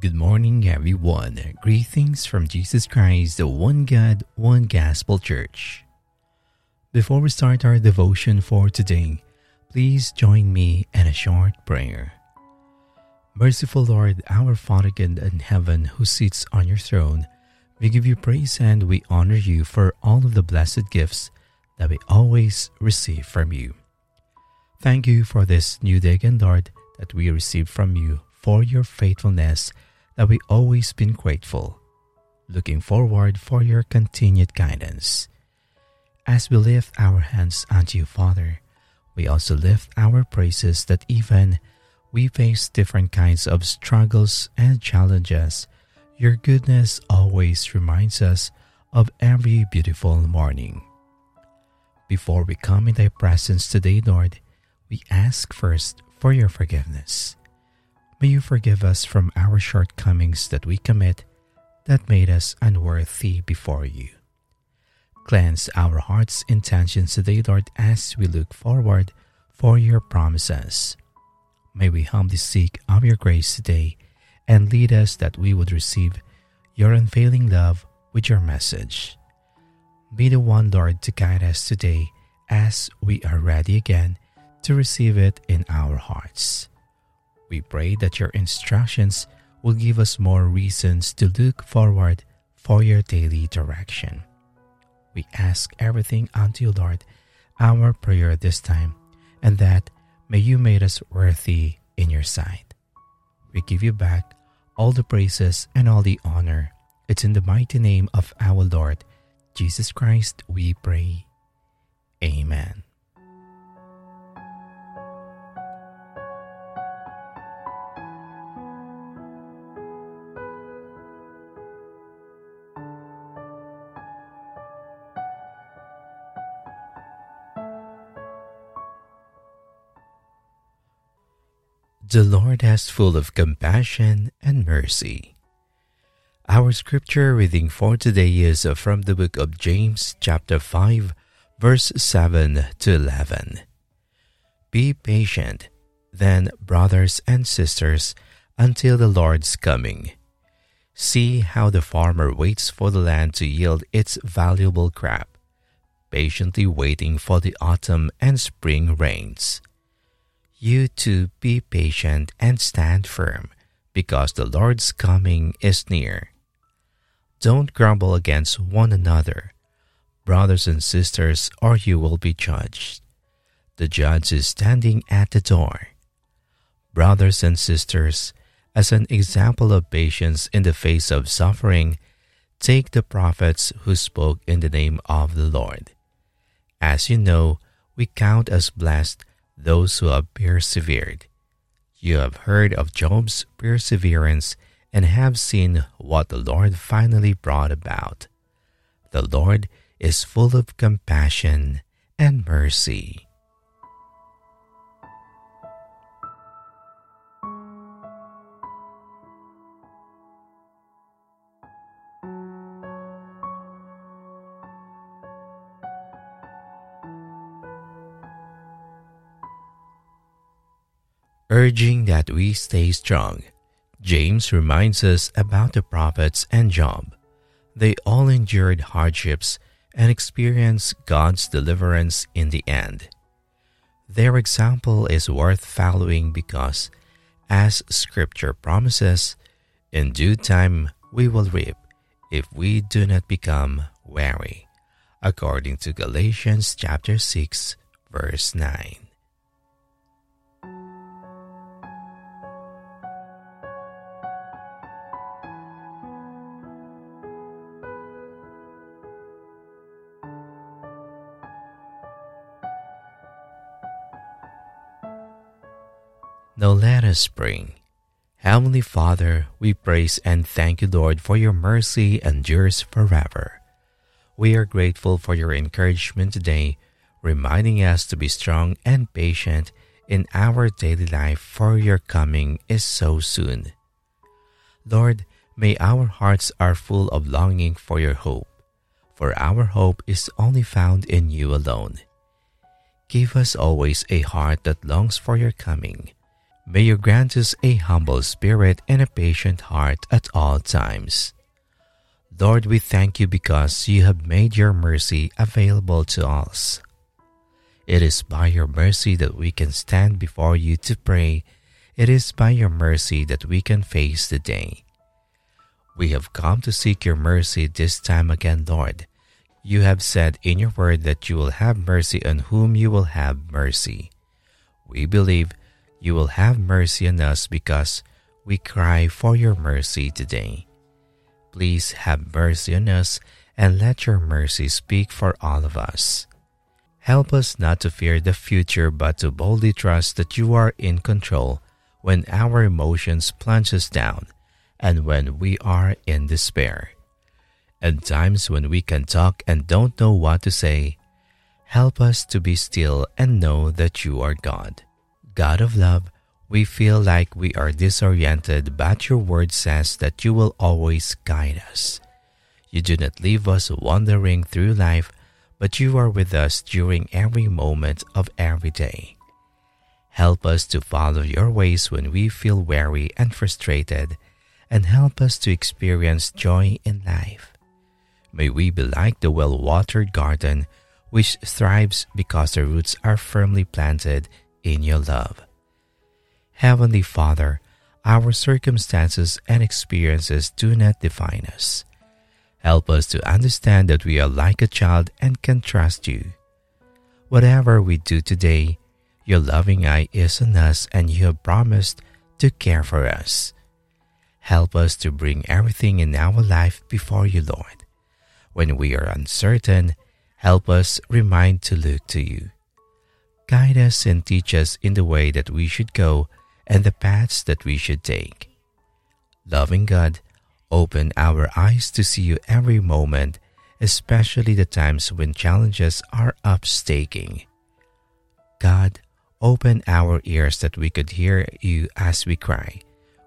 Good morning, everyone. Greetings from Jesus Christ, the one God, one gospel church. Before we start our devotion for today, please join me in a short prayer. Merciful Lord, our Father God in heaven who sits on your throne, we give you praise and we honor you for all of the blessed gifts that we always receive from you. Thank you for this new day again, Lord, that we receive from you for your faithfulness that we always been grateful, looking forward for your continued guidance. As we lift our hands unto you, Father, we also lift our praises that even we face different kinds of struggles and challenges, your goodness always reminds us of every beautiful morning. Before we come in thy presence today, Lord, we ask first for your forgiveness. May you forgive us from our shortcomings that we commit that made us unworthy before you. Cleanse our hearts' intentions today, Lord, as we look forward for your promises. May we humbly seek of your grace today and lead us that we would receive your unfailing love with your message. Be the one, Lord, to guide us today as we are ready again to receive it in our hearts. We pray that your instructions will give us more reasons to look forward for your daily direction. We ask everything unto you, Lord, our prayer this time, and that may you make us worthy in your sight. We give you back all the praises and all the honor. It's in the mighty name of our Lord Jesus Christ we pray. Amen. The Lord is full of compassion and mercy. Our scripture reading for today is from the book of James, chapter 5, verse 7 to 11. Be patient, then, brothers and sisters, until the Lord's coming. See how the farmer waits for the land to yield its valuable crop, patiently waiting for the autumn and spring rains you to be patient and stand firm, because the Lord's coming is near. Don't grumble against one another, brothers and sisters, or you will be judged. The judge is standing at the door. Brothers and sisters, as an example of patience in the face of suffering, take the prophets who spoke in the name of the Lord. As you know, we count as blessed those who have persevered. You have heard of Job's perseverance and have seen what the Lord finally brought about. The Lord is full of compassion and mercy. Urging that we stay strong. James reminds us about the prophets and Job. They all endured hardships and experienced God's deliverance in the end. Their example is worth following because, as Scripture promises, in due time we will reap if we do not become weary, according to Galatians chapter 6, verse 9. Now let us pray. Heavenly Father, we praise and thank you, Lord, for your mercy endures forever. We are grateful for your encouragement today, reminding us to be strong and patient in our daily life, for your coming is so soon. Lord, may our hearts are full of longing for your hope, for our hope is only found in you alone. Give us always a heart that longs for your coming May you grant us a humble spirit and a patient heart at all times. Lord, we thank you because you have made your mercy available to us. It is by your mercy that we can stand before you to pray. It is by your mercy that we can face the day. We have come to seek your mercy this time again, Lord. You have said in your word that you will have mercy on whom you will have mercy. We believe you will have mercy on us because we cry for your mercy today. Please have mercy on us and let your mercy speak for all of us. Help us not to fear the future but to boldly trust that you are in control when our emotions plunge us down and when we are in despair. And times when we can talk and don't know what to say, help us to be still and know that you are God. God of love, we feel like we are disoriented, but your word says that you will always guide us. You do not leave us wandering through life, but you are with us during every moment of every day. Help us to follow your ways when we feel weary and frustrated, and help us to experience joy in life. May we be like the well watered garden which thrives because the roots are firmly planted in your love. Heavenly Father, our circumstances and experiences do not define us. Help us to understand that we are like a child and can trust you. Whatever we do today, your loving eye is on us and you have promised to care for us. Help us to bring everything in our life before you, Lord. When we are uncertain, help us remind to look to you. Guide us and teach us in the way that we should go and the paths that we should take. Loving God, open our eyes to see you every moment, especially the times when challenges are upstaking. God, open our ears that we could hear you as we cry,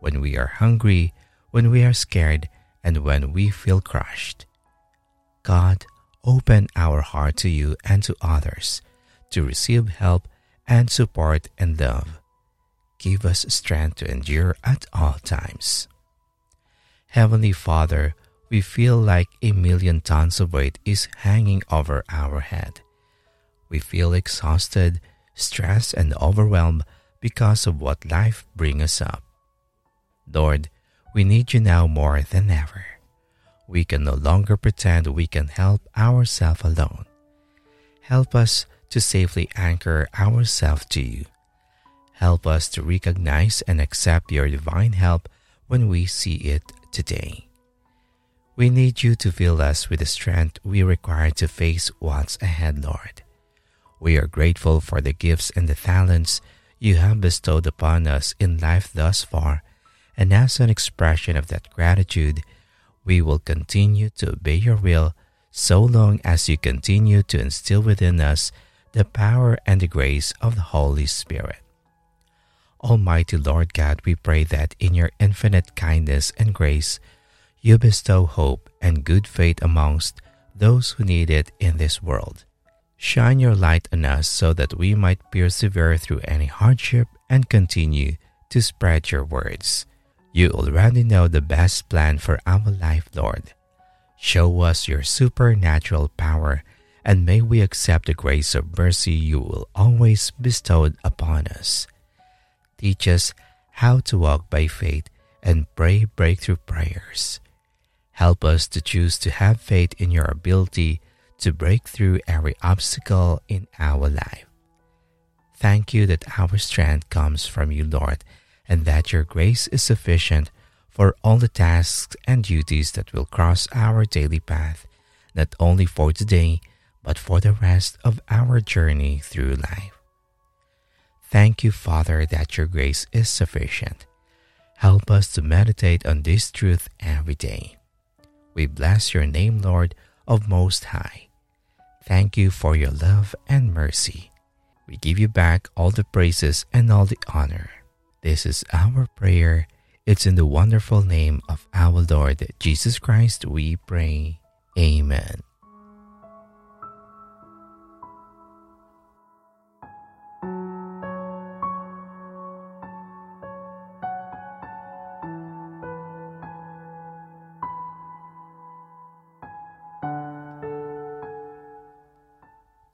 when we are hungry, when we are scared, and when we feel crushed. God, open our heart to you and to others to receive help and support and love give us strength to endure at all times. Heavenly Father, we feel like a million tons of weight is hanging over our head. We feel exhausted, stressed, and overwhelmed because of what life brings us up. Lord, we need you now more than ever. We can no longer pretend we can help ourselves alone. Help us to safely anchor ourselves to you Help us to recognize and accept your divine help when we see it today. We need you to fill us with the strength we require to face what's ahead, Lord. We are grateful for the gifts and the talents you have bestowed upon us in life thus far, and as an expression of that gratitude, we will continue to obey your will so long as you continue to instill within us the power and the grace of the Holy Spirit. Almighty Lord God, we pray that in your infinite kindness and grace, you bestow hope and good faith amongst those who need it in this world. Shine your light on us so that we might persevere through any hardship and continue to spread your words. You already know the best plan for our life, Lord. Show us your supernatural power, and may we accept the grace of mercy you will always bestow upon us. Teach us how to walk by faith and pray breakthrough prayers. Help us to choose to have faith in your ability to break through every obstacle in our life. Thank you that our strength comes from you, Lord, and that your grace is sufficient for all the tasks and duties that will cross our daily path, not only for today, but for the rest of our journey through life. Thank you, Father, that your grace is sufficient. Help us to meditate on this truth every day. We bless your name, Lord of Most High. Thank you for your love and mercy. We give you back all the praises and all the honor. This is our prayer. It's in the wonderful name of our Lord Jesus Christ we pray. Amen.